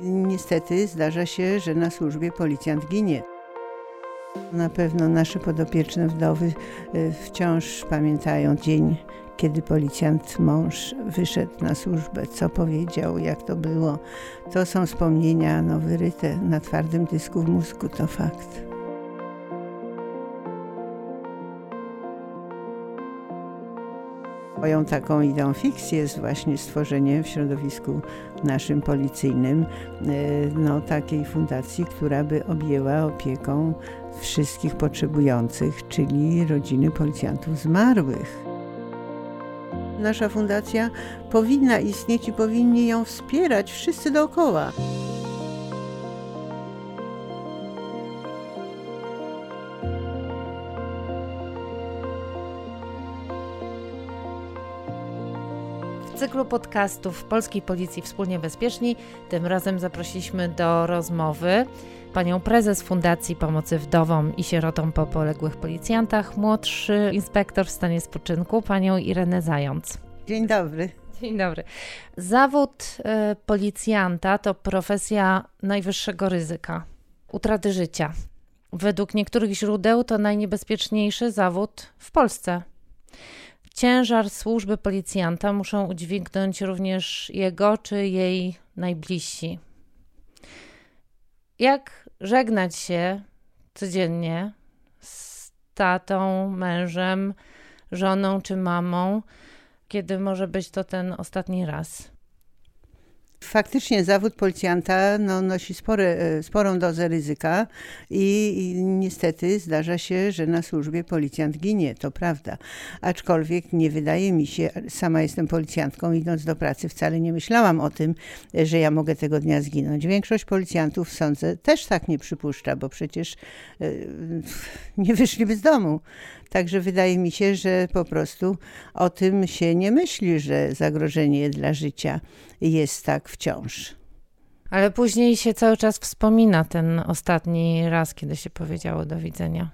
Niestety zdarza się, że na służbie policjant ginie. Na pewno nasze podopieczne wdowy y, wciąż pamiętają dzień, kiedy policjant mąż wyszedł na służbę, co powiedział, jak to było. To są wspomnienia no, wyryte na twardym dysku w mózgu, to fakt. Moją taką ideą fix jest właśnie stworzenie w środowisku naszym policyjnym e, no, takiej fundacji, która by objęła opieką wszystkich potrzebujących, czyli rodziny policjantów zmarłych. Nasza fundacja powinna istnieć i powinni ją wspierać wszyscy dookoła. Cyklu podcastów Polskiej Policji Wspólnie Bezpieczni tym razem zaprosiliśmy do rozmowy panią prezes Fundacji Pomocy Wdowom i Sierotom po poległych policjantach, młodszy inspektor w stanie spoczynku, panią Irenę Zając. Dzień dobry. Dzień dobry. Zawód y, policjanta to profesja najwyższego ryzyka, utraty życia. Według niektórych źródeł to najniebezpieczniejszy zawód w Polsce. Ciężar służby policjanta muszą udźwignąć również jego czy jej najbliżsi. Jak żegnać się codziennie z tatą, mężem, żoną czy mamą, kiedy może być to ten ostatni raz? Faktycznie zawód policjanta no, nosi spore, e, sporą dozę ryzyka i, i, niestety zdarza się, że na służbie policjant ginie, to prawda. Aczkolwiek nie wydaje mi się, sama jestem policjantką, idąc do pracy wcale nie myślałam o tym, że ja mogę tego dnia zginąć. Większość policjantów, sądzę, też tak nie przypuszcza, bo przecież e, nie wyszliby z domu. Także wydaje mi się, że po prostu o tym się nie myśli, że zagrożenie dla życia jest tak wciąż. Ale później się cały czas wspomina ten ostatni raz, kiedy się powiedziało do widzenia.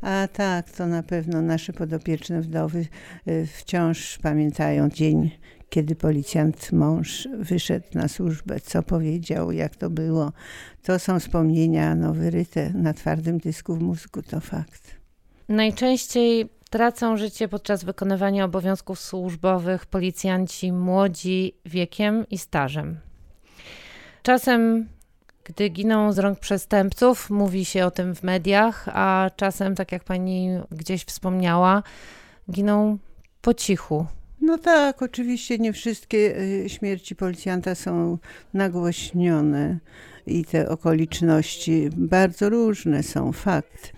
A tak, to na pewno nasze podopieczne wdowy y, wciąż pamiętają dzień, kiedy policjant mąż wyszedł na służbę, co powiedział, jak to było. To są wspomnienia no, wyryte na twardym dysku w mózgu, to fakt. Najczęściej tracą życie podczas wykonywania obowiązków służbowych policjanci młodzi wiekiem i stażem. Czasem, gdy giną z rąk przestępców, mówi się o tym w mediach, a czasem, tak jak pani gdzieś wspomniała, giną po cichu. No tak, oczywiście nie wszystkie y, śmierci policjanta są nagłośnione i te okoliczności bardzo różne są, fakt.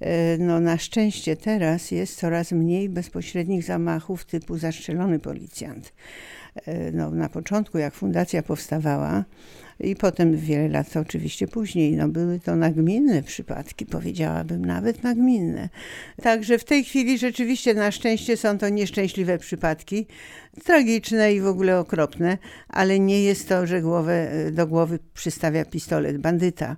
E, no, na szczęście teraz jest coraz mniej bezpośrednich zamachów typu zastrzelony policjant. E, no, na początku, jak fundacja powstawała, i potem wiele lat oczywiście później, no były to nagminne przypadki, powiedziałabym nawet nagminne. Także w tej chwili rzeczywiście na szczęście są to nieszczęśliwe przypadki, tragiczne i w ogóle okropne, ale nie jest to, że głowę, do głowy przystawia pistolet bandyta.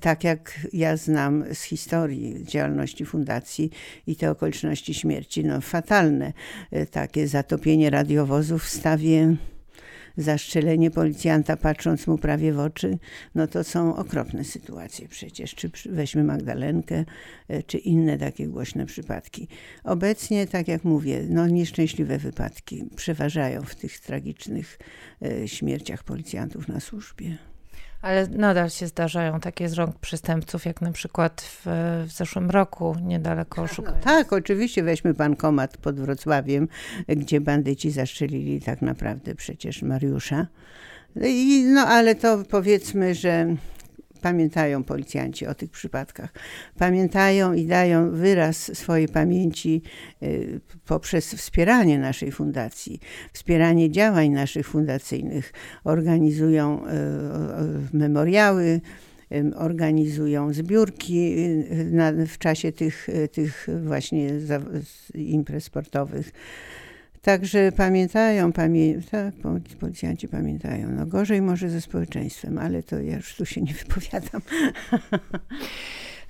Tak jak ja znam z historii działalności fundacji i te okoliczności śmierci, no fatalne. Takie zatopienie radiowozów w stawie zastrzelenie policjanta patrząc mu prawie w oczy, no to są okropne sytuacje przecież. Czy weźmy Magdalenkę, e, czy inne takie głośne przypadki. Obecnie, tak jak mówię, no nieszczęśliwe wypadki przeważają w tych tragicznych e, śmierciach policjantów na służbie. Ale nadal się zdarzają takie z rąk przestępców, jak na przykład w, w zeszłym roku, niedaleko szukania. No, tak, oczywiście weźmy bankomat pod Wrocławiem, gdzie bandyci zastrzelili tak naprawdę przecież Mariusza. I, no ale to powiedzmy, że pamiętają policjanci o tych przypadkach. Pamiętają i dają wyraz swojej pamięci y, poprzez wspieranie naszej fundacji, wspieranie działań naszych fundacyjnych. Organizują y, y, memoriały, organizują zbiórki w czasie tych, tych właśnie imprez sportowych. Także pamiętają, pamię tak, policjanci pamiętają. No gorzej może ze społeczeństwem, ale to ja już tu się nie wypowiadam.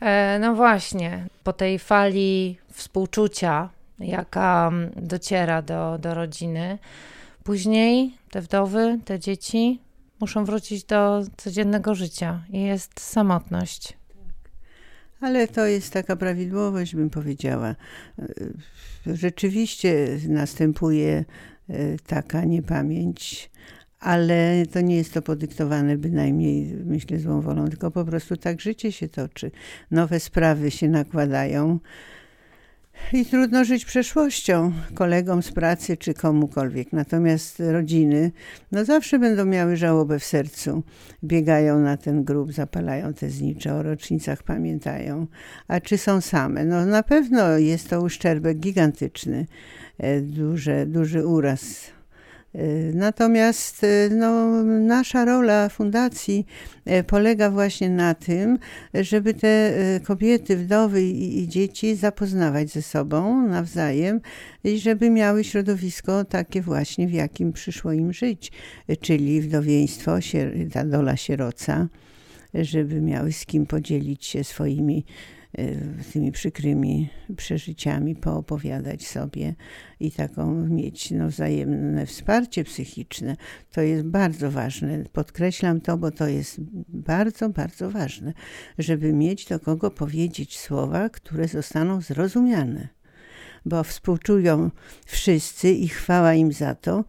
E, no właśnie, po tej fali współczucia, jaka dociera do, do rodziny, później te wdowy, te dzieci muszą wrócić do codziennego życia i jest samotność. Ale to jest taka prawidłowość, bym powiedziała. Rzeczywiście następuje e, taka niepamięć, ale to nie jest to podyktowane bynajmniej, myślę, złą wolą, tylko po prostu tak życie się toczy. Nowe sprawy się nakładają. I trudno żyć przeszłością kolegom z pracy czy komukolwiek. Natomiast rodziny no zawsze będą miały żałobę w sercu. Biegają na ten grób, zapalają te znicze, o rocznicach pamiętają. A czy są same? No na pewno jest to uszczerbek gigantyczny, e, duży, duży uraz natomiast y, no, nasza rola fundacji y, polega właśnie na tym, żeby te kobiety, wdowy i, dzieci zapoznawać ze sobą nawzajem i żeby miały środowisko takie właśnie, w jakim przyszło im żyć, czyli wdowieństwo, ta dola sieroca, żeby miały z kim podzielić się swoimi Y, tymi przykrymi przeżyciami poopowiadać sobie i taką mieć no, wzajemne wsparcie psychiczne. To jest bardzo ważne. Podkreślam to, bo to jest bardzo, bardzo ważne, żeby mieć do kogo powiedzieć słowa, które zostaną zrozumiane. Bo współczują wszyscy i chwała im za to,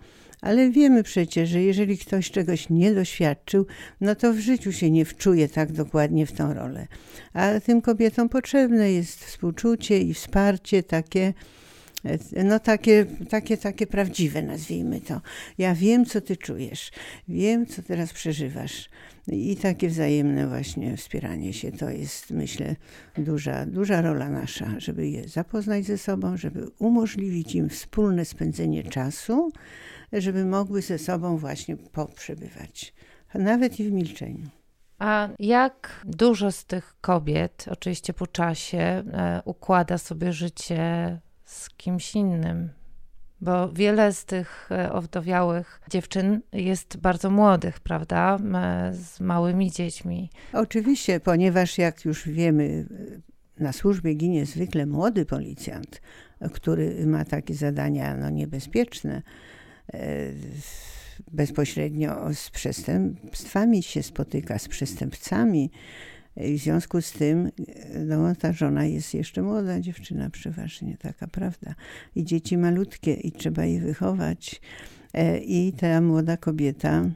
ale wiemy przecież, że jeżeli ktoś czegoś nie doświadczył, no to w życiu się nie wczuje tak dokładnie w tą rolę. A tym kobietom potrzebne jest współczucie i wsparcie takie, no takie, takie, takie prawdziwe, nazwijmy to. Ja wiem, co ty czujesz, wiem, co teraz przeżywasz. I takie wzajemne właśnie wspieranie się to jest, myślę, duża, duża rola nasza, żeby je zapoznać ze sobą, żeby umożliwić im wspólne spędzenie czasu, żeby mogły ze sobą właśnie poprzebywać, nawet i w milczeniu. A jak dużo z tych kobiet, oczywiście po czasie, e, układa sobie życie z kimś innym? Bo wiele z tych e, owdowiałych dziewczyn jest bardzo młodych, prawda? E, z małymi dziećmi. Oczywiście, ponieważ jak już wiemy, na służbie ginie zwykle młody policjant, który ma takie zadania no, niebezpieczne E, bezpośrednio z przestępstwami się spotyka, z przestępcami. I w związku z tym no, ta żona jest jeszcze młoda dziewczyna, przeważnie taka prawda. I dzieci malutkie, i trzeba je wychować. E, I ta młoda kobieta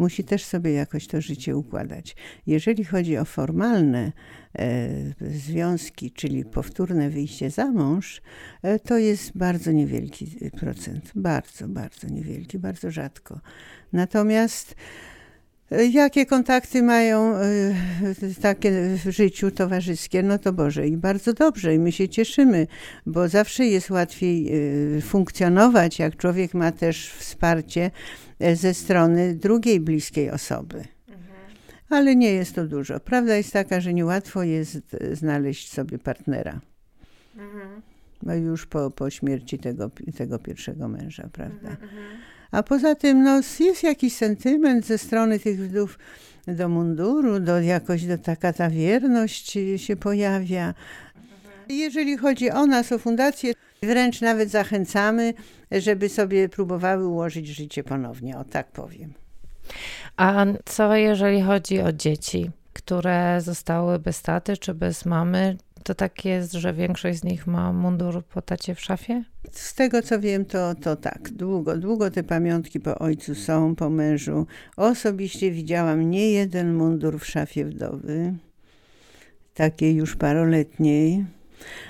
musi też sobie jakoś to życie układać. Jeżeli chodzi o formalne e, związki, czyli powtórne wyjście za mąż, e, to jest bardzo niewielki procent. Bardzo, bardzo niewielki, bardzo rzadko. Natomiast Jakie kontakty mają takie w życiu towarzyskie? No to Boże, i bardzo dobrze, i my się cieszymy, bo zawsze jest łatwiej funkcjonować, jak człowiek ma też wsparcie E, ze strony drugiej bliskiej osoby. Ale nie jest to dużo. Prawda jest taka, że niełatwo jest e, znaleźć sobie partnera. No już po, po śmierci tego, tego pierwszego męża, prawda? A poza tym no, jest jakiś sentyment ze strony tych wdów do munduru, do jakoś do taka ta wierność się pojawia. Jeżeli chodzi o nas, o fundację, wręcz nawet zachęcamy, żeby sobie próbowały ułożyć życie ponownie, o tak powiem. A co jeżeli chodzi o dzieci, które zostały bez taty czy bez mamy? To tak jest, że większość z nich ma mundur po tacie w szafie? Z tego co wiem, to, to tak. Długo, długo te pamiątki po ojcu są, po mężu. Osobiście widziałam nie jeden mundur w szafie wdowy, takiej już paroletniej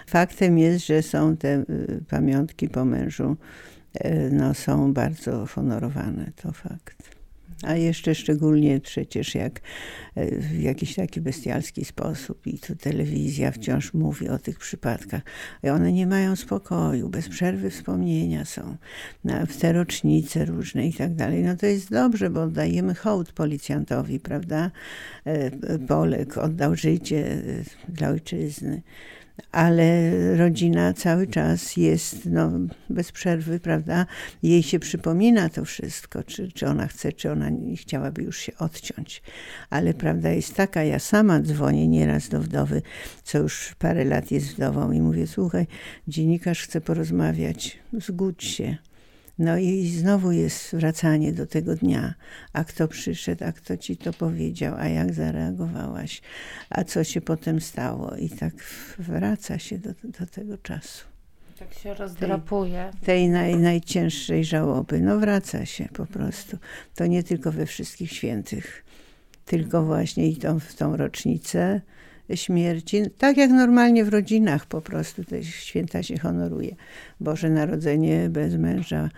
Faktem jest, że są te y, pamiątki po mężu, y, no, są bardzo honorowane, to fakt. A jeszcze szczególnie przecież jak w jakiś taki bestialski sposób i tu telewizja wciąż mówi o tych przypadkach. I one nie mają spokoju, bez przerwy wspomnienia są na, w te rocznice różne i tak dalej. No to jest dobrze, bo oddajemy hołd policjantowi, prawda? Polek oddał życie dla ojczyzny ale rodzina cały czas jest no, bez przerwy, prawda? Jej się przypomina to wszystko, czy, czy ona chce, czy ona nie chciałaby już się odciąć. Ale prawda jest taka, ja sama dzwonię nieraz do wdowy, co już parę lat jest wdową i mówię, słuchaj, dziennikarz chce porozmawiać, zgódź się. No i znowu jest wracanie do tego dnia. A kto przyszedł, a kto ci to powiedział, a jak zareagowałaś, a co się potem stało. I tak wraca się do, do tego czasu. Tak się rozdrapuje. Tej, tej naj, najcięższej żałoby. No wraca się po prostu. To nie tylko we wszystkich świętych, tylko właśnie i tą, w tą rocznicę śmierci, tak jak normalnie w rodzinach po prostu te święta się honoruje. Boże Narodzenie bez męża,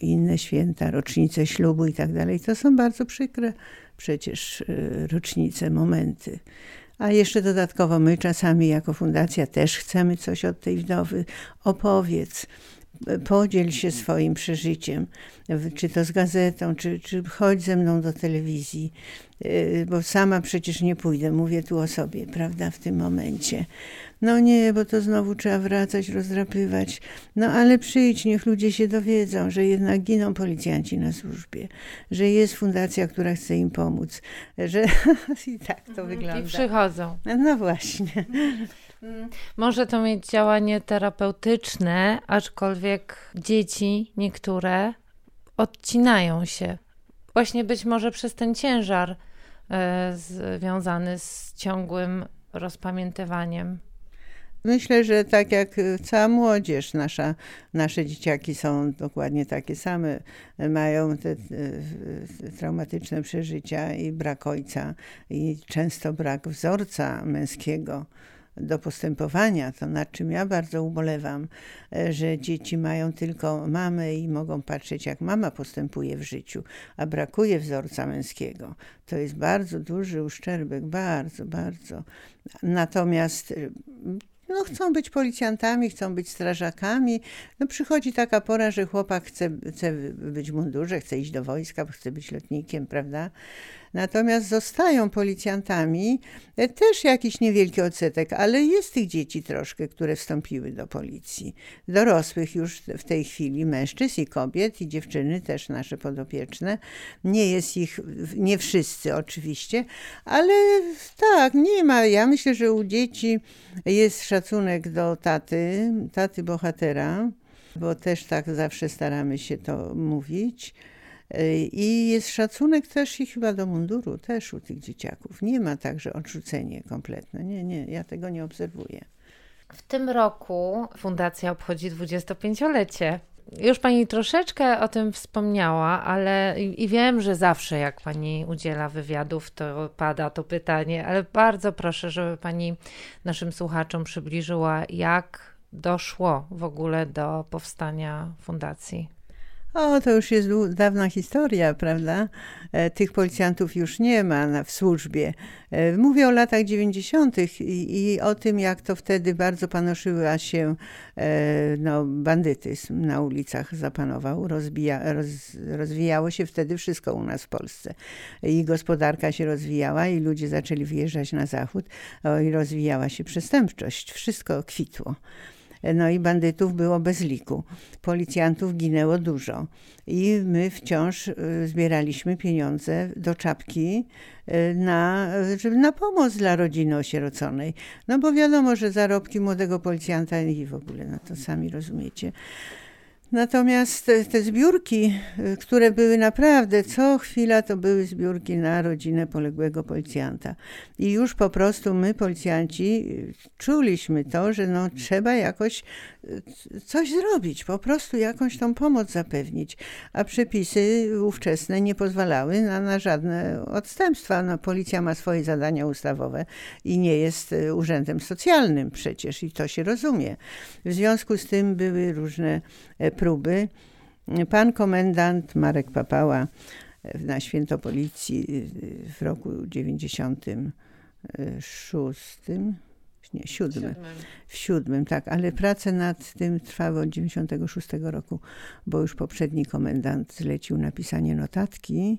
inne święta, rocznice ślubu i tak dalej. To są bardzo przykre przecież y, rocznice, momenty. A jeszcze dodatkowo my czasami jako fundacja też chcemy coś od tej wdowy. Opowiedz, podziel się swoim przeżyciem, czy to z gazetą, czy, czy chodź ze mną do telewizji, y, bo sama przecież nie pójdę, mówię tu o sobie, prawda, w tym momencie. No nie, bo to znowu trzeba wracać, rozdrapywać. No ale przyjdź, niech ludzie się dowiedzą, że jednak giną policjanci na służbie, że jest fundacja, która chce im pomóc, że i tak to mhm. wygląda. I przychodzą. No właśnie. Mm, może to mieć działanie terapeutyczne, aczkolwiek dzieci niektóre odcinają się. Właśnie być może przez ten ciężar e, związany z ciągłym rozpamiętywaniem. Myślę, że tak jak cała młodzież, nasza, nasze dzieciaki są dokładnie takie same, mają te, te traumatyczne przeżycia i brak ojca, i często brak wzorca męskiego do postępowania, to nad czym ja bardzo ubolewam, e, że dzieci mają tylko mamę i mogą patrzeć, jak mama postępuje w życiu, a brakuje wzorca męskiego. To jest bardzo duży uszczerbek, bardzo, bardzo. Natomiast e, no, chcą być policjantami, chcą być strażakami. No, przychodzi taka pora, że chłopak chce, chce być mundurze, chce iść do wojska, chce być lotnikiem, prawda? Natomiast zostają policjantami e, też jakiś niewielki odsetek, ale jest tych dzieci troszkę, które wstąpiły do policji. Dorosłych już w tej chwili mężczyzn i kobiet i dziewczyny też nasze podopieczne. Nie jest ich, nie wszyscy oczywiście, ale tak, nie ma. Ja myślę, że u dzieci jest szacunek do taty, taty bohatera, bo też tak zawsze staramy się to mówić. I jest szacunek też i chyba do munduru, też u tych dzieciaków. Nie ma także odrzucenie kompletne. Nie, nie, ja tego nie obserwuję. W tym roku fundacja obchodzi 25-lecie. Już pani troszeczkę o tym wspomniała, ale i wiem, że zawsze jak pani udziela wywiadów, to pada to pytanie, ale bardzo proszę, żeby pani naszym słuchaczom przybliżyła, jak doszło w ogóle do powstania fundacji. O, to już jest dawna historia, prawda? E, tych policjantów już nie ma w służbie. E, mówię o latach 90. I, i o tym, jak to wtedy bardzo panoszyła się e, no, bandytyzm na ulicach zapanował. Rozbija, roz, rozwijało się wtedy wszystko u nas w Polsce. I gospodarka się rozwijała, i ludzie zaczęli wyjeżdżać na zachód, o, i rozwijała się przestępczość. Wszystko kwitło. No i bandytów było bez liku. Policjantów ginęło dużo. I my wciąż y, zbieraliśmy pieniądze do czapki y, na, na pomoc dla rodziny osieroconej. No bo wiadomo, że zarobki młodego policjanta i w ogóle, no to sami rozumiecie Natomiast te zbiórki, y, które były naprawdę co chwila, to były zbiórki na rodzinę poległego policjanta. I już po prostu my, policjanci, y, czuliśmy to, że no, trzeba jakoś y, coś zrobić, po prostu jakąś tą pomoc zapewnić. A przepisy ówczesne nie pozwalały na, na żadne odstępstwa. No, policja ma swoje zadania ustawowe i nie jest urzędem socjalnym przecież, i to się rozumie. W związku z tym były różne e, próby. Pan komendant Marek Papała na święto policji w roku 96, nie, siódmy, w siódmym, tak, ale prace nad tym trwały od 96 roku, bo już poprzedni komendant zlecił napisanie notatki,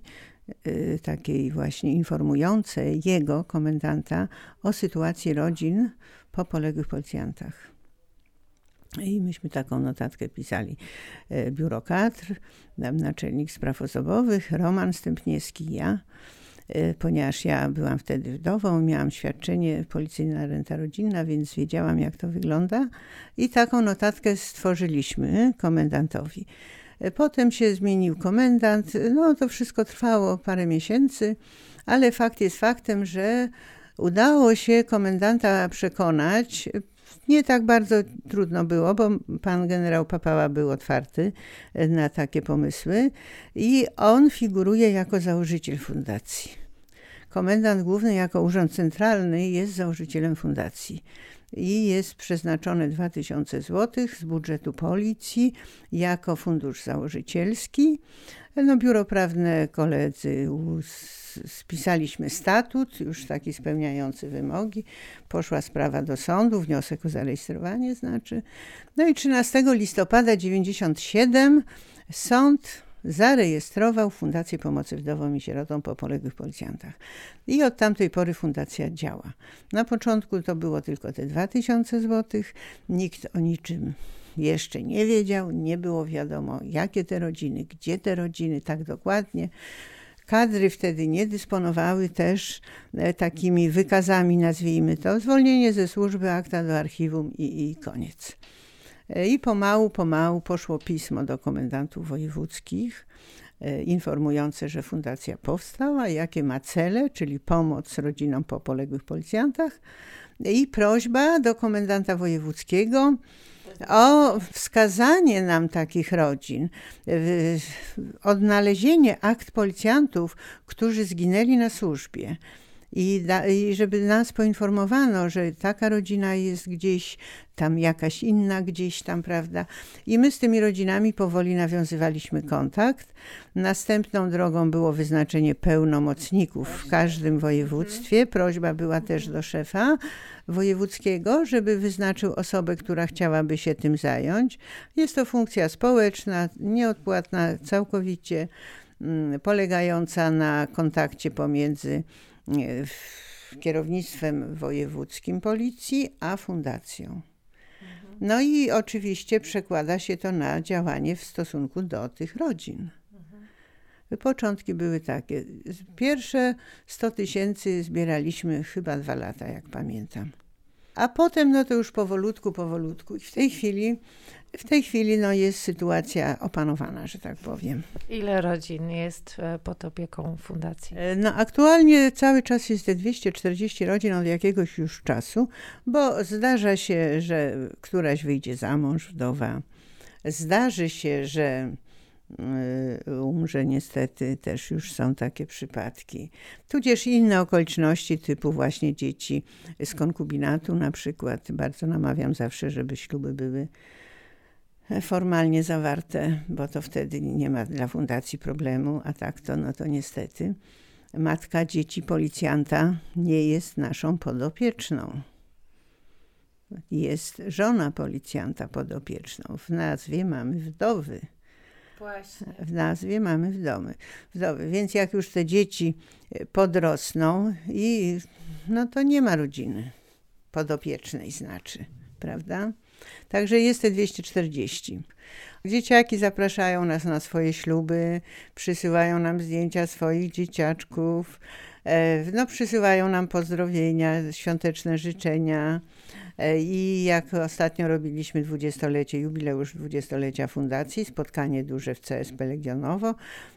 y, takiej właśnie informującej jego, komendanta, o sytuacji rodzin po poległych policjantach. I myśmy taką notatkę pisali. E, biuro kadr, naczelnik spraw osobowych, Roman Stępniewski, ja. E, ponieważ ja byłam wtedy wdową, miałam świadczenie policyjna renta rodzinna, więc wiedziałam, jak to wygląda. I taką notatkę stworzyliśmy komendantowi. Potem się zmienił komendant. No to wszystko trwało parę miesięcy, ale fakt jest faktem, że udało się komendanta przekonać. Nie tak bardzo trudno było, bo pan generał Papała był otwarty na takie pomysły i on figuruje jako założyciel fundacji. Komendant główny jako urząd centralny jest założycielem fundacji i jest przeznaczone 2000 zł z budżetu policji jako fundusz założycielski. No, biuro prawne koledzy spisaliśmy statut, już taki spełniający wymogi. Poszła sprawa do sądu, wniosek o zarejestrowanie znaczy. No i 13 listopada 97 sąd zarejestrował Fundację Pomocy Wdowom i Sierotom po poległych policjantach. I od tamtej pory fundacja działa. Na początku to było tylko te 2000 zł. Nikt o niczym jeszcze nie wiedział, nie było wiadomo, jakie te rodziny, gdzie te rodziny, tak dokładnie. Kadry wtedy nie dysponowały też e, takimi wykazami, nazwijmy to, zwolnienie ze służby, akta do archiwum i, i koniec. E, I pomału, pomału poszło pismo do komendantów wojewódzkich e, informujące, że fundacja powstała, jakie ma cele, czyli pomoc rodzinom po poległych policjantach i prośba do komendanta wojewódzkiego o wskazanie nam takich rodzin, odnalezienie akt policjantów, którzy zginęli na służbie. I, da, I, żeby nas poinformowano, że taka rodzina jest gdzieś, tam jakaś inna gdzieś tam, prawda? I my z tymi rodzinami powoli nawiązywaliśmy kontakt. Następną drogą było wyznaczenie pełnomocników w każdym województwie. Prośba była też do szefa wojewódzkiego, żeby wyznaczył osobę, która chciałaby się tym zająć. Jest to funkcja społeczna, nieodpłatna całkowicie, mm, polegająca na kontakcie pomiędzy kierownictwem wojewódzkim policji, a fundacją. No i oczywiście przekłada się to na działanie w stosunku do tych rodzin. Początki były takie. Pierwsze 100 tysięcy zbieraliśmy chyba dwa lata, jak pamiętam. A potem, no to już powolutku, powolutku. I w tej chwili w tej chwili no, jest sytuacja opanowana, że tak powiem. Ile rodzin jest e, pod opieką fundacji? E, no, aktualnie cały czas jest te 240 rodzin od jakiegoś już czasu, bo zdarza się, że któraś wyjdzie za mąż, wdowa. Zdarzy się, że umrze niestety, też już są takie przypadki. Tudzież inne okoliczności typu właśnie dzieci z konkubinatu na przykład. Bardzo namawiam zawsze, żeby śluby były formalnie zawarte, bo to wtedy nie ma dla fundacji problemu, a tak to, no to niestety matka dzieci policjanta nie jest naszą podopieczną. Jest żona policjanta podopieczną. W nazwie mamy wdowy. Właśnie. W nazwie mamy wdowy. wdowy. Więc jak już te dzieci podrosną i no to nie ma rodziny podopiecznej znaczy, prawda? Także jest te 240. Dzieciaki zapraszają nas na swoje śluby, przysyłają nam zdjęcia swoich dzieciaczków, e, no, przysyłają nam pozdrowienia, świąteczne życzenia. E, I jak ostatnio robiliśmy dwudziestolecie, jubileusz dwudziestolecia fundacji, spotkanie duże w CSP Legionowo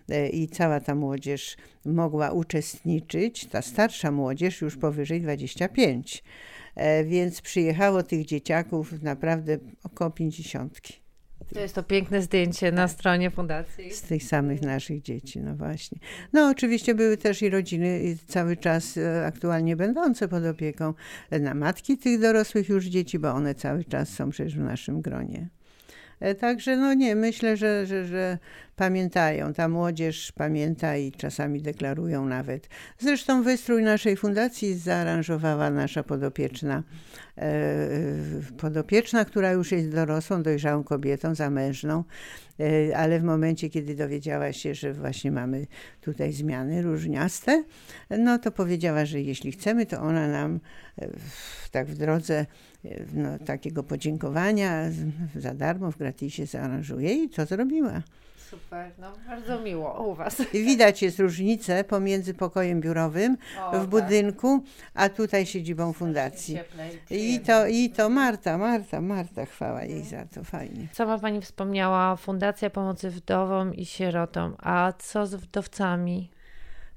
e, i cała ta młodzież mogła uczestniczyć, ta starsza młodzież już powyżej 25. E, więc przyjechało tych dzieciaków naprawdę około pięćdziesiątki. To jest to piękne zdjęcie na stronie fundacji. Z tych samych naszych dzieci, no właśnie. No oczywiście były też i rodziny cały czas e, aktualnie będące pod opieką na matki tych dorosłych już dzieci, bo one cały czas są przecież w naszym gronie. E, także no nie, myślę, że, że, że pamiętają, ta młodzież pamięta i czasami deklarują nawet. Zresztą wystrój naszej fundacji zaaranżowała nasza podopieczna, e, podopieczna, która już jest dorosłą, dojrzałą kobietą, zamężną, e, ale w momencie, kiedy dowiedziała się, że właśnie mamy tutaj zmiany różniaste, no to powiedziała, że jeśli chcemy, to ona nam tak w drodze no, takiego podziękowania za darmo, w gratisie zaaranżuje i to zrobiła. Super, no bardzo miło u Was. Widać jest różnicę pomiędzy pokojem biurowym O, w tak. budynku, a tutaj siedzibą fundacji. I to, I to Marta, Marta, Marta, chwała jej za to, fajnie. Sama Pani wspomniała Fundacja Pomocy Wdowom i Sierotom, a co z wdowcami?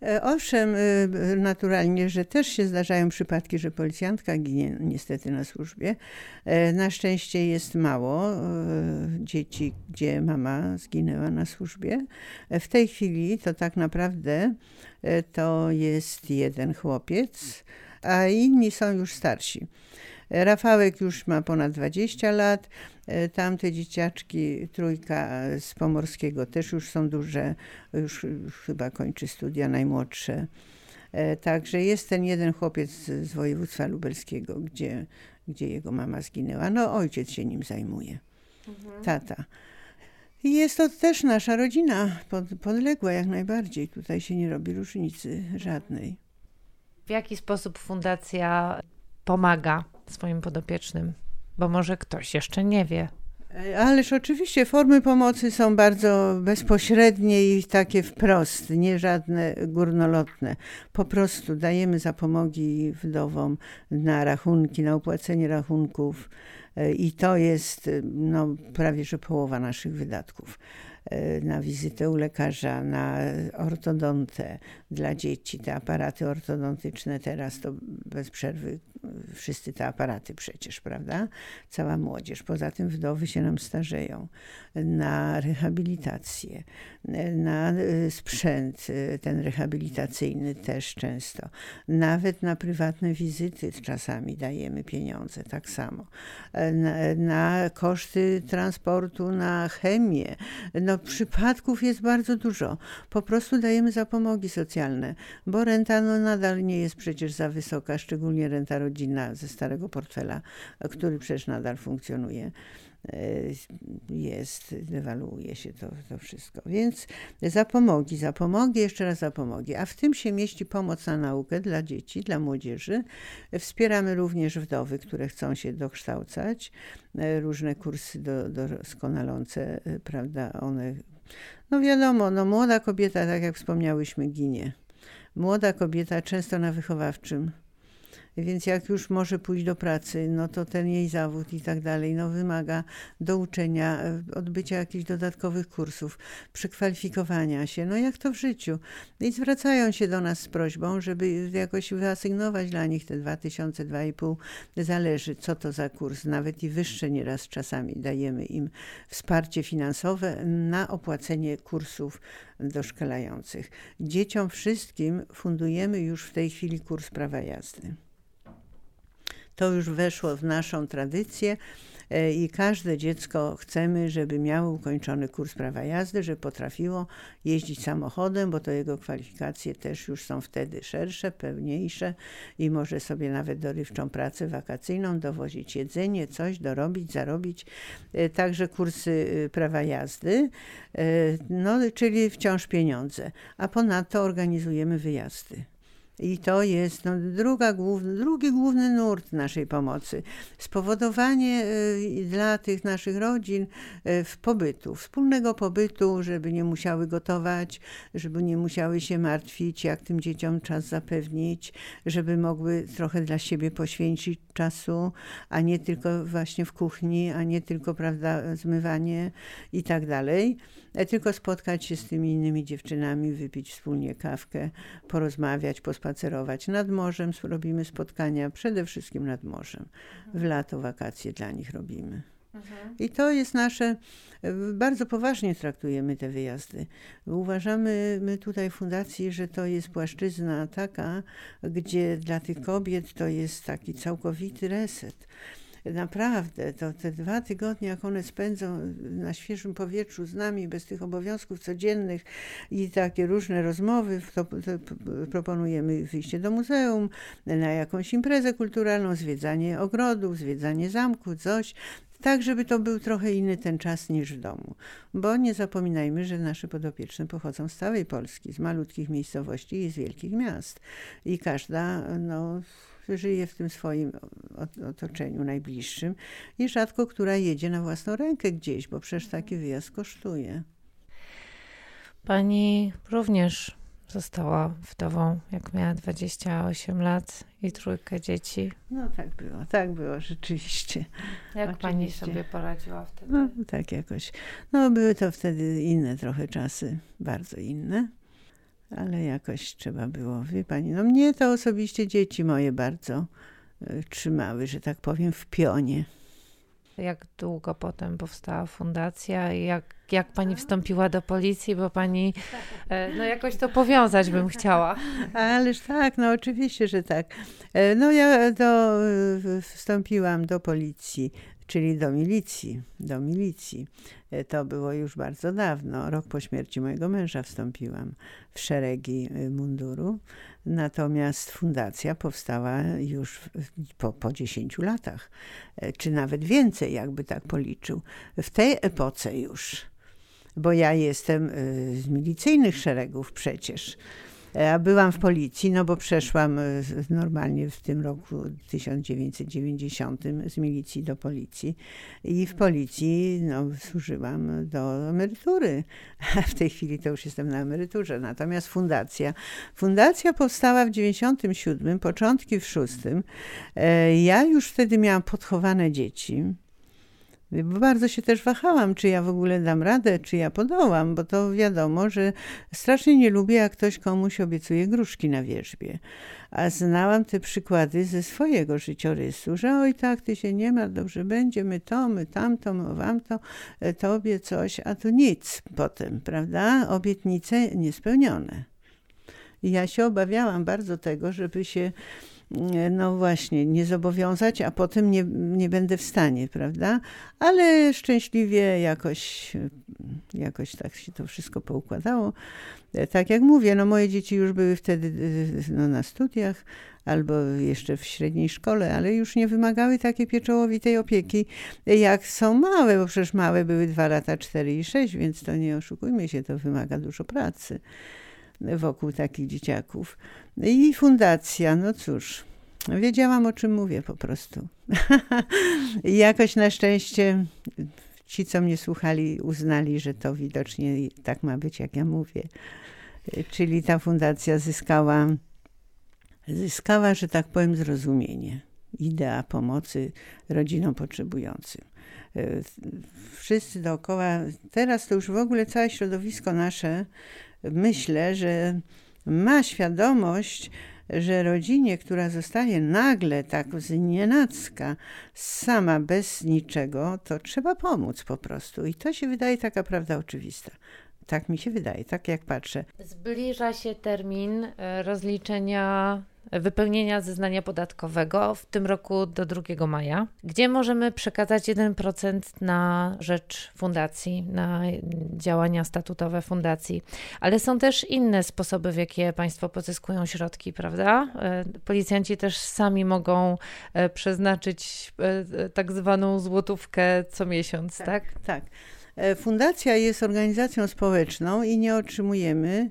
E, Owszem, e, naturalnie, że też się zdarzają przypadki, że policjantka ginie niestety na służbie. E, Na szczęście jest mało dzieci, gdzie mama zginęła na służbie. W tej chwili to tak naprawdę to jest jeden chłopiec, a inni są już starsi. Rafałek już ma ponad 20 lat, e, tamte dzieciaczki, trójka z Pomorskiego też już są duże, już już chyba kończy studia, najmłodsze. E, Także jest ten jeden chłopiec z województwa lubelskiego, gdzie, gdzie jego mama zginęła. No ojciec się nim zajmuje, tata. I jest to też nasza rodzina pod, podległa jak najbardziej. Tutaj się nie robi różnicy żadnej. W jaki sposób Fundacja pomaga swoim podopiecznym? Bo może ktoś jeszcze nie wie. Ależ oczywiście formy pomocy są bardzo bezpośrednie i takie wprost, nie żadne górnolotne. Po prostu dajemy zapomogi wdowom na rachunki, na opłacenie rachunków e, i to jest e, no, prawie że połowa naszych wydatków. E, Na wizytę u lekarza, na ortodontę dla dzieci, te aparaty ortodontyczne teraz to bez przerwy wszyscy te aparaty przecież, prawda? cała młodzież. Poza tym wdowy się nam starzeją. Na rehabilitację, na y, sprzęt y, ten rehabilitacyjny też często. Nawet na prywatne wizyty czasami dajemy pieniądze, tak samo. Na, na koszty transportu, na chemię. No przypadków jest bardzo dużo. Po prostu dajemy zapomogi socjalne, bo renta no, nadal nie jest przecież za wysoka, szczególnie renta rodzinna ze starego portfela, który przecież nadal funkcjonuje. E, Jest, dewaluuje się to, to wszystko. Więc zapomogi, zapomogi, jeszcze raz zapomogi. A w tym się mieści pomoc na naukę dla dzieci, dla młodzieży. Wspieramy również wdowy, które chcą się dokształcać. E, Różne kursy do, e, prawda, one no wiadomo, no młoda kobieta, tak jak wspomniałyśmy, ginie. Młoda kobieta często na wychowawczym. Więc jak już może pójść do pracy, no to ten jej zawód i tak dalej, no wymaga douczenia, e, odbycia jakichś dodatkowych kursów, przekwalifikowania się, no jak to w życiu. I zwracają się do nas z prośbą, żeby jakoś wyasygnować dla nich te 2000, 2,5, zależy co to za kurs, nawet i wyższe nieraz czasami dajemy im wsparcie finansowe na opłacenie kursów doszkalających. Dzieciom wszystkim fundujemy już w tej chwili kurs prawa jazdy. To już weszło w naszą tradycję e, i każde dziecko chcemy, żeby miało ukończony kurs prawa jazdy, żeby potrafiło jeździć samochodem, bo to jego kwalifikacje też już są wtedy szersze, pewniejsze i może sobie nawet dorywczą pracę wakacyjną dowozić jedzenie, coś dorobić, zarobić. E, Także kursy e, prawa jazdy, e, no, czyli wciąż pieniądze. A ponadto organizujemy wyjazdy. I to jest no, druga, główny, drugi główny nurt naszej pomocy. Spowodowanie y, dla tych naszych rodzin y, w pobytu, wspólnego pobytu, żeby nie musiały gotować, żeby nie musiały się martwić, jak tym dzieciom czas zapewnić, żeby mogły trochę dla siebie poświęcić czasu, a nie tylko właśnie w kuchni, a nie tylko, prawda, zmywanie i tak dalej, e, tylko spotkać się z tymi innymi dziewczynami, wypić wspólnie kawkę, porozmawiać, pospacerować. Nad morzem robimy spotkania, przede wszystkim nad morzem. W lato wakacje dla nich robimy. I to jest nasze, bardzo poważnie traktujemy te wyjazdy. Uważamy my tutaj w fundacji, że to jest płaszczyzna taka, gdzie dla tych kobiet to jest taki całkowity reset. Naprawdę, to te dwa tygodnie, jak one spędzą na świeżym powietrzu z nami, bez tych obowiązków codziennych i takie różne rozmowy, to, to proponujemy wyjście do muzeum, na jakąś imprezę kulturalną, zwiedzanie ogrodów, zwiedzanie zamku, coś, tak, żeby to był trochę inny ten czas niż w domu. Bo nie zapominajmy, że nasze podopieczne pochodzą z całej Polski, z malutkich miejscowości i z wielkich miast. I każda no, żyje w tym swoim ot- otoczeniu najbliższym i rzadko która jedzie na własną rękę gdzieś, bo przecież taki wyjazd kosztuje. Pani również została wdową, jak miała 28 lat i trójkę dzieci. No tak było, tak było rzeczywiście. Jak Oczywiście. pani sobie poradziła wtedy? No tak jakoś. No były to wtedy inne trochę czasy, bardzo inne. Ale jakoś trzeba było, wie pani, no mnie to osobiście dzieci moje bardzo y, trzymały, że tak powiem, w pionie. Jak długo potem powstała fundacja i jak, jak pani wstąpiła do policji, bo pani, e, no jakoś to powiązać bym chciała. Ależ tak, no oczywiście, że tak. E, No ja do, y, wstąpiłam do policji, czyli do milicji, do milicji. E, To było już bardzo dawno, rok po śmierci mojego męża wstąpiłam w szeregi y, munduru. Natomiast fundacja powstała już po, po 10 latach, e, czy nawet więcej, jakby tak policzył. W tej epoce już, bo ja jestem z milicyjnych szeregów przecież. E, A byłam w policji, no bo przeszłam e, normalnie w tym roku 1990 z milicji do policji i w policji no, służyłam do emerytury. A w tej chwili to już jestem na emeryturze. Natomiast fundacja, fundacja powstała w 97, początki w 6. E, Ja już wtedy miałam podchowane dzieci. Bardzo się też wahałam, czy ja w ogóle dam radę, czy ja podołam, bo to wiadomo, że strasznie nie lubię, jak ktoś komuś obiecuje gruszki na wierzbie. A znałam te przykłady ze swojego życiorysu, że oj tak, ty się nie ma, dobrze będzie, my to, my tamto, my wam to, e, tobie coś, a tu nic potem, prawda? Obietnice niespełnione. I ja się obawiałam bardzo tego, żeby się no właśnie, nie zobowiązać, a potem nie, nie będę w stanie, prawda? Ale szczęśliwie jakoś, e, jakoś tak się to wszystko poukładało. E, Tak jak mówię, no moje dzieci już były wtedy e, no, na studiach albo jeszcze w średniej szkole, ale już nie wymagały takiej pieczołowitej opieki, e, jak są małe, bo przecież małe były 2 lata, 4 i 6, więc to nie oszukujmy się, to wymaga dużo pracy wokół takich dzieciaków. I fundacja, no cóż, wiedziałam o czym mówię po prostu. Jakoś na szczęście ci, co mnie słuchali, uznali, że to widocznie tak ma być, jak ja mówię. Czyli ta fundacja zyskała, zyskała, że tak powiem, zrozumienie. Idea pomocy rodzinom potrzebującym. Wszyscy dookoła, teraz to już w ogóle całe środowisko nasze, myślę, że ma świadomość, że rodzinie, która zostaje nagle tak z nienacka, sama bez niczego, to trzeba pomóc po prostu. I to się wydaje taka prawda oczywista. Tak mi się wydaje, tak jak patrzę. Zbliża się termin e, rozliczenia, wypełnienia zeznania podatkowego w tym roku do 2 maja, gdzie możemy przekazać 1% na rzecz fundacji, na działania statutowe fundacji. Ale są też inne sposoby, w jakie państwo pozyskują środki, prawda? E, Policjanci też sami mogą e, przeznaczyć e, tak zwaną złotówkę co miesiąc, tak? Tak. E, Fundacja jest organizacją społeczną i nie otrzymujemy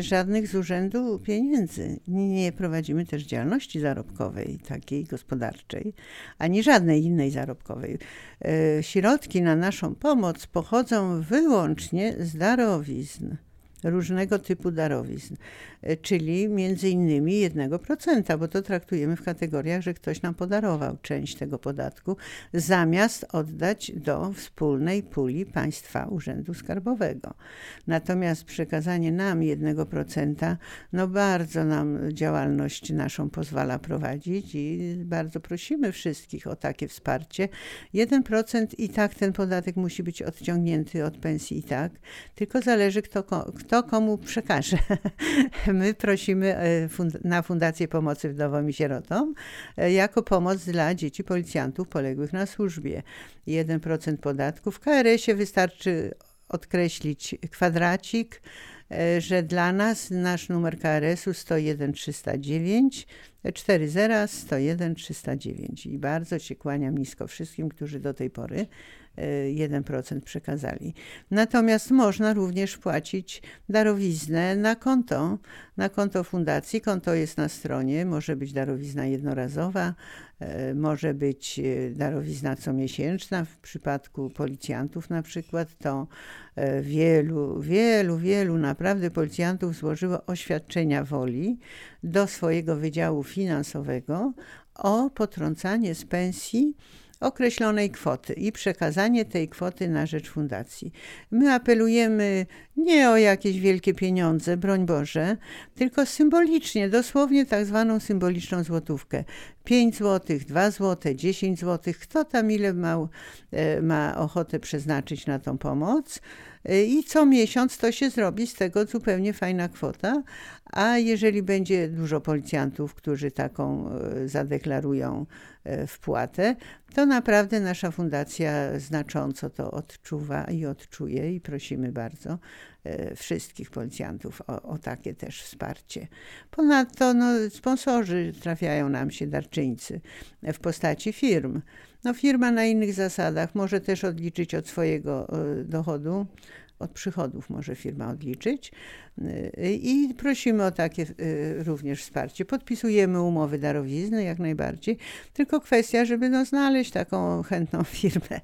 żadnych z urzędu pieniędzy. Nie prowadzimy też działalności zarobkowej, takiej gospodarczej, ani żadnej innej zarobkowej. E, Środki na naszą pomoc pochodzą wyłącznie z darowizn. Różnego typu darowizn, e, czyli między innymi 1%, bo to traktujemy w kategoriach, że ktoś nam podarował część tego podatku, zamiast oddać do wspólnej puli państwa Urzędu Skarbowego. Natomiast przekazanie nam 1%, no bardzo nam działalność naszą pozwala prowadzić i bardzo prosimy wszystkich o takie wsparcie. 1% i tak ten podatek musi być odciągnięty od pensji i tak, tylko zależy kto, kto komu przekaże. My prosimy e, na Fundację Pomocy Wdowom i Sierotom e, jako pomoc dla dzieci policjantów poległych na służbie. 1% podatku. W KRS-ie wystarczy odkreślić kwadracik, e, że dla nas nasz numer KRS-u 101 309 40 101 309 i bardzo się kłaniam nisko wszystkim, którzy do tej pory 1% przekazali. Natomiast można również płacić darowiznę na konto, na konto fundacji. Konto jest na stronie, może być darowizna jednorazowa, e, może być e, darowizna comiesięczna. W przypadku policjantów na przykład to e, wielu, wielu, wielu naprawdę policjantów złożyło oświadczenia woli do swojego wydziału finansowego o potrącanie z pensji określonej kwoty i przekazanie tej kwoty na rzecz fundacji. My apelujemy nie o jakieś wielkie pieniądze, broń Boże, tylko symbolicznie, dosłownie tak zwaną symboliczną złotówkę. 5 zł, 2 zł, 10 zł, kto tam ile ma, e, ma ochotę przeznaczyć na tą pomoc. E, I co miesiąc to się zrobi z tego zupełnie fajna kwota. A jeżeli będzie dużo policjantów, którzy taką e, zadeklarują wpłatę, to naprawdę nasza fundacja znacząco to odczuwa i odczuje i prosimy bardzo wszystkich policjantów o, o takie też wsparcie. Ponadto no, sponsorzy trafiają nam się darczyńcy w postaci firm. No firma na innych zasadach może też odliczyć od swojego e, dochodu, od przychodów może firma odliczyć e, i prosimy o takie e, również wsparcie. Podpisujemy umowy darowizny jak najbardziej, tylko kwestia, żeby no znaleźć taką chętną firmę,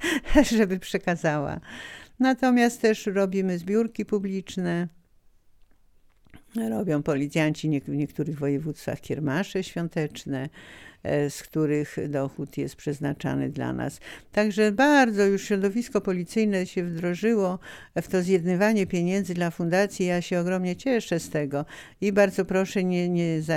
żeby przekazała. Natomiast też robimy zbiórki publiczne. Robią policjanci w niektórych województwach kiermasze świąteczne. E, z których dochód jest przeznaczany dla nas. Także bardzo już środowisko policyjne się wdrożyło w to zjednywanie pieniędzy dla fundacji. Ja się ogromnie cieszę z tego i bardzo proszę, nie, nie, za,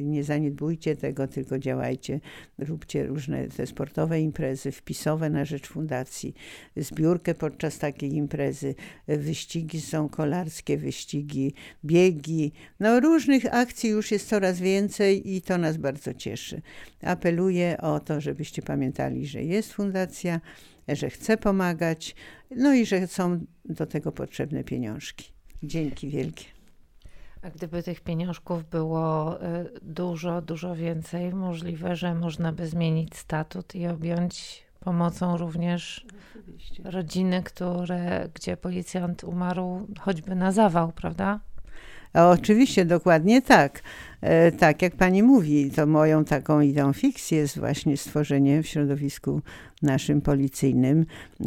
nie zaniedbujcie tego, tylko działajcie. Róbcie różne te sportowe imprezy, wpisowe na rzecz fundacji, zbiórkę podczas takiej imprezy. Wyścigi są kolarskie, wyścigi, biegi. No różnych akcji już jest coraz więcej i to nas bardzo cieszy. Apeluję o to, żebyście pamiętali, że jest fundacja, że chce pomagać, no i że są do tego potrzebne pieniążki. Dzięki wielkie. A gdyby tych pieniążków było y, dużo, dużo więcej, możliwe, że można by zmienić statut i objąć pomocą również Oczywiście. rodziny, które, gdzie policjant umarł choćby na zawał, prawda? Oczywiście, dokładnie tak. E, tak jak pani mówi, to moją taką ideą fix jest właśnie stworzenie w środowisku naszym policyjnym e,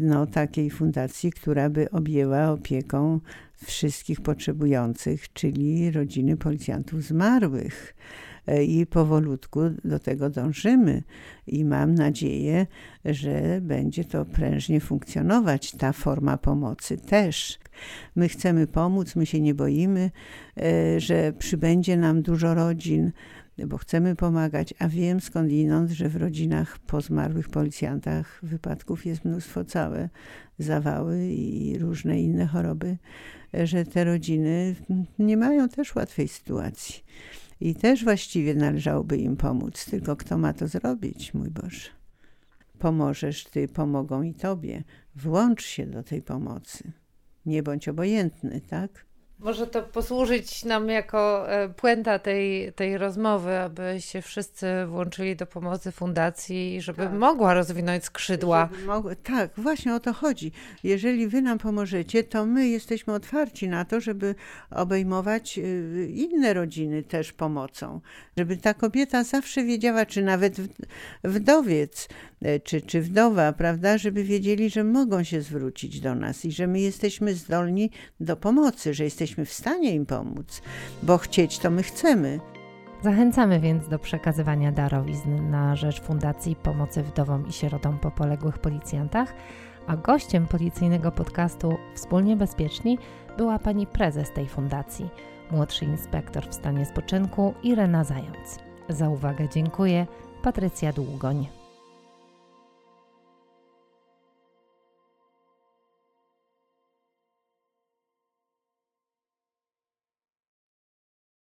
no, takiej fundacji, która by objęła opieką wszystkich potrzebujących, czyli rodziny policjantów zmarłych. E, i powolutku do tego dążymy i mam nadzieję, że będzie to prężnie funkcjonować, ta forma pomocy też. My chcemy pomóc, my się nie boimy, e, że przybędzie nam dużo rodzin, bo chcemy pomagać, a wiem skądinąd, że w rodzinach po zmarłych policjantach wypadków jest mnóstwo całe, zawały i różne inne choroby, że te rodziny nie mają też łatwej sytuacji. I też właściwie należałoby im pomóc, tylko kto ma to zrobić, mój Boże? Pomożesz Ty, pomogą i Tobie. Włącz się do tej pomocy. Nie bądź obojętny, tak? Może to posłużyć nam jako e, puenta tej, tej rozmowy, aby się wszyscy włączyli do pomocy fundacji, żeby tak. mogła rozwinąć skrzydła. tak, właśnie o to chodzi. Jeżeli wy nam pomożecie, to my jesteśmy otwarci na to, żeby obejmować y, inne rodziny też pomocą. Żeby ta kobieta zawsze wiedziała, czy nawet wdowiec, e, czy, czy wdowa, prawda, żeby wiedzieli, że mogą się zwrócić do nas i że my jesteśmy zdolni do pomocy, że jesteśmy jesteśmy w stanie im pomóc, bo chcieć to my chcemy. Zachęcamy więc do przekazywania darowizn na rzecz Fundacji Pomocy Wdowom i Sierotom po poległych policjantach, a gościem policyjnego podcastu Wspólnie Bezpieczni była pani prezes tej fundacji, młodszy inspektor w stanie spoczynku Irena Zając. Za uwagę dziękuję, Patrycja Długoń.